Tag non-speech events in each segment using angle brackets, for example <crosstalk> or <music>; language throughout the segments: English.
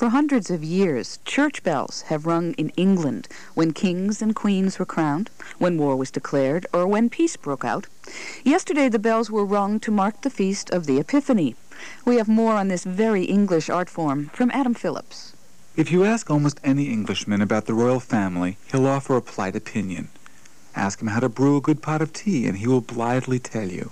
For hundreds of years, church bells have rung in England when kings and queens were crowned, when war was declared, or when peace broke out. Yesterday, the bells were rung to mark the feast of the Epiphany. We have more on this very English art form from Adam Phillips. If you ask almost any Englishman about the royal family, he'll offer a polite opinion. Ask him how to brew a good pot of tea, and he will blithely tell you.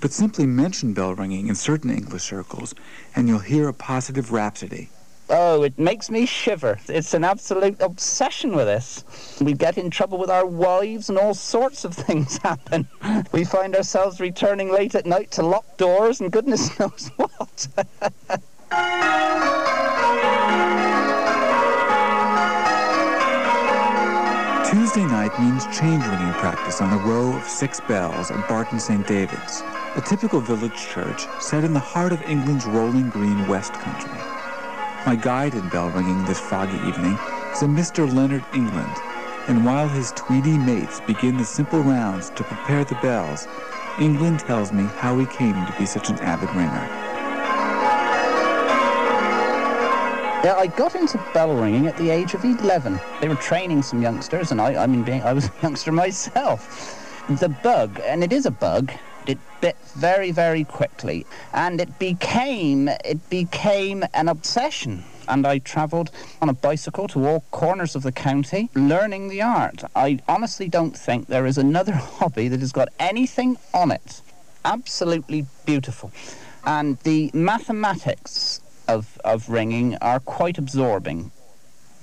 But simply mention bell ringing in certain English circles, and you'll hear a positive rhapsody. Oh, it makes me shiver. It's an absolute obsession with this. We get in trouble with our wives and all sorts of <laughs> things happen. We find ourselves returning late at night to locked doors and goodness <laughs> knows what. Tuesday night means change ringing practice on a row of six bells at Barton St. David's, a typical village church set in the heart of England's rolling green West Country. My guide in bell ringing this foggy evening is a Mr. Leonard England, and while his tweedy mates begin the simple rounds to prepare the bells, England tells me how he came to be such an avid ringer. Yeah, I got into bell ringing at the age of 11. They were training some youngsters, and I, I mean, being, I was a <laughs> youngster myself. The bug, and it is a bug, it bit very, very quickly, and it became it became an obsession. And I travelled on a bicycle to all corners of the county, learning the art. I honestly don't think there is another <laughs> hobby that has got anything on it. Absolutely beautiful. And the mathematics of, of ringing are quite absorbing.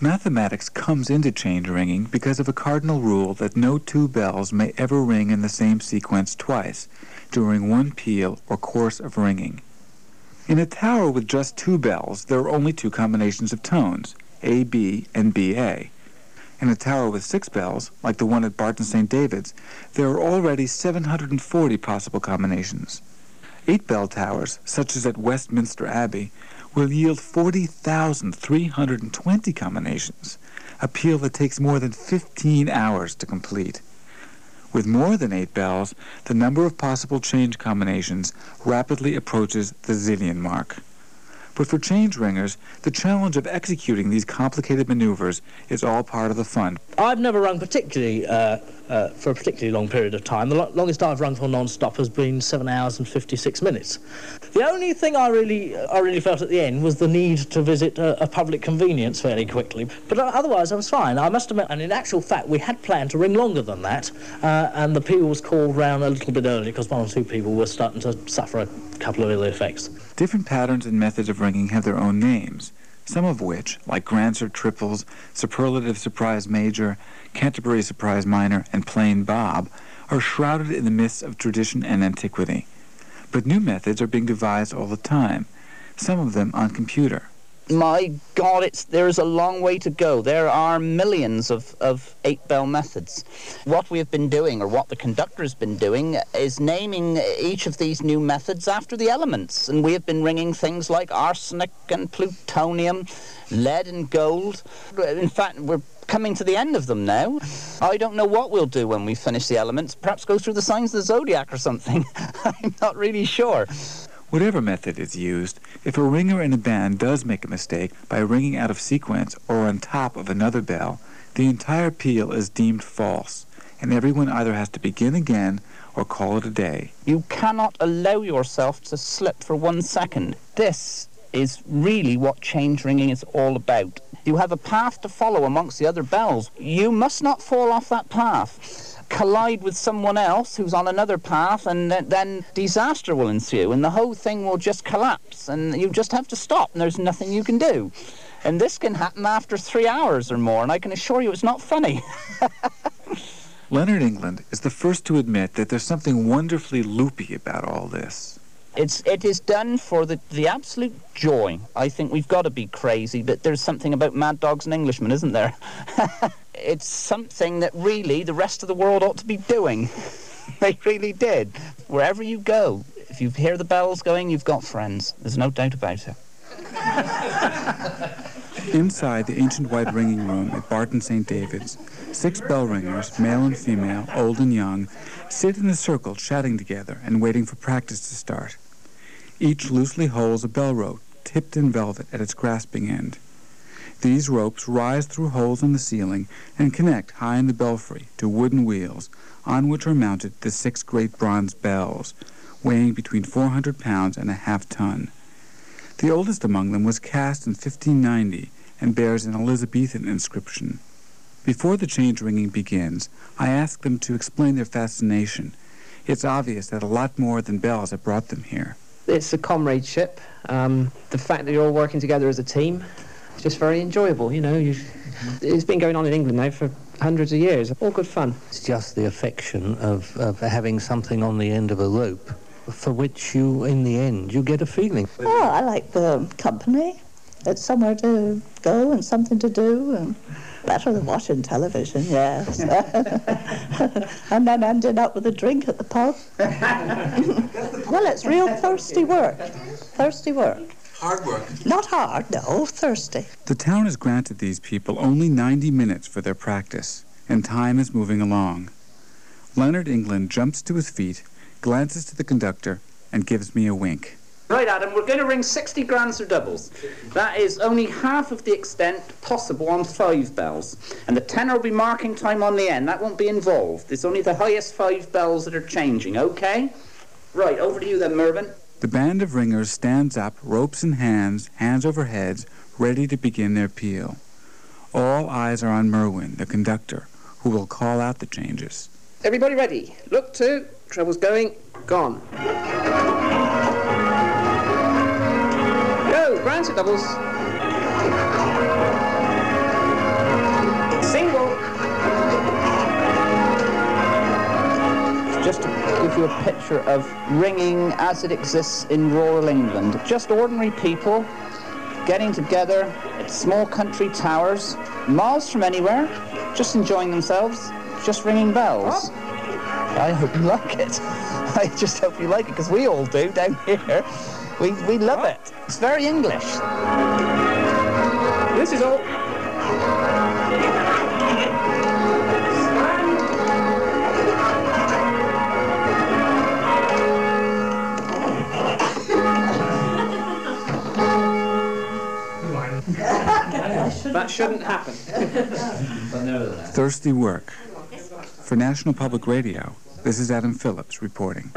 Mathematics comes into change ringing because of a cardinal rule that no two bells may ever ring in the same sequence twice during one peal or course of ringing. In a tower with just two bells, there are only two combinations of tones, A, B, and B, A. In a tower with six bells, like the one at Barton St. David's, there are already 740 possible combinations. Eight bell towers, such as at Westminster Abbey, will yield 40,320 combinations, a peal that takes more than 15 hours to complete. With more than eight bells, the number of possible change combinations rapidly approaches the zillion mark. But for change ringers, the challenge of executing these complicated maneuvers is all part of the fun. I've never rung particularly uh, uh, for a particularly long period of time. The lo longest I've rung for non-stop has been seven hours and 56 minutes. The only thing I really, I really felt at the end was the need to visit a, a public convenience fairly quickly. But otherwise, I was fine. I must admit, and in actual fact, we had planned to ring longer than that, uh, and the peal was called round a little bit early because one or two people were starting to suffer a couple of ill effects. Different patterns and methods of ringing have their own names some of which, like Grandsire triples, Superlative Surprise Major, Canterbury Surprise Minor, and Plain Bob, are shrouded in the mists of tradition and antiquity. But new methods are being devised all the time, some of them on computer my God, it's there is a long way to go. There are millions of, of eight bell methods. What we have been doing, or what the conductor has been doing, is naming each of these new methods after the elements. And we have been ringing things like arsenic and plutonium, lead and gold. In fact, we're coming to the end of them now. I don't know what we'll do when we finish the elements. Perhaps go through the signs of the zodiac or something. <laughs> I'm not really sure. Whatever method is used, if a ringer in a band does make a mistake by ringing out of sequence or on top of another bell, the entire peal is deemed false, and everyone either has to begin again or call it a day. You cannot allow yourself to slip for one second. This is really what change ringing is all about. You have a path to follow amongst the other bells. You must not fall off that path collide with someone else who's on another path, and then disaster will ensue, and the whole thing will just collapse, and you just have to stop, and there's nothing you can do. And this can happen after three hours or more, and I can assure you it's not funny. <laughs> Leonard England is the first to admit that there's something wonderfully loopy about all this. It's it is done for the, the absolute joy. I think we've got to be crazy, but there's something about mad dogs and Englishmen, isn't there? <laughs> it's something that really the rest of the world ought to be doing. <laughs> they really did. Wherever you go, if you hear the bells going, you've got friends. There's no doubt about it. <laughs> Inside the ancient white ringing room at Barton St. David's, six bell ringers, male and female, old and young, sit in a circle chatting together and waiting for practice to start. Each loosely holds a bell rope tipped in velvet at its grasping end. These ropes rise through holes in the ceiling and connect high in the belfry to wooden wheels on which are mounted the six great bronze bells, weighing between 400 pounds and a half ton. The oldest among them was cast in 1590 and bears an Elizabethan inscription. Before the change ringing begins, I ask them to explain their fascination. It's obvious that a lot more than bells have brought them here. It's a comradeship. Um, the fact that you're all working together as a team, just very enjoyable. You know, you, it's been going on in England now for hundreds of years. All good fun. It's just the affection of, of having something on the end of a rope for which you, in the end, you get a feeling. Oh, I like the company. It's somewhere to go and something to do, and better than watching television, yes. <laughs> and then ending up with a drink at the pub. <laughs> well, it's real thirsty work. Thirsty work. Hard work. Not hard, no, thirsty. The town has granted these people only 90 minutes for their practice, and time is moving along. Leonard England jumps to his feet glances to the conductor, and gives me a wink. Right, Adam, we're going to ring 60 Grandsire doubles. That is only half of the extent possible on five bells. And the tenor will be marking time on the end. That won't be involved. It's only the highest five bells that are changing, okay? Right, over to you then, Mervyn. The band of ringers stands up, ropes in hands, hands over heads, ready to begin their peal. All eyes are on Mervyn, the conductor, who will call out the changes. Everybody ready? Look to Trebles going, gone. Go, Grandsire doubles. You a picture of ringing as it exists in rural England. Just ordinary people getting together at small country towers, miles from anywhere, just enjoying themselves, just ringing bells. Oh. I hope you like it. <laughs> I just hope you like it because we all do down <laughs> here. We, we love oh. it. It's very English. This is all. Shouldn't happen. <laughs> Thirsty work. For National Public Radio, this is Adam Phillips reporting.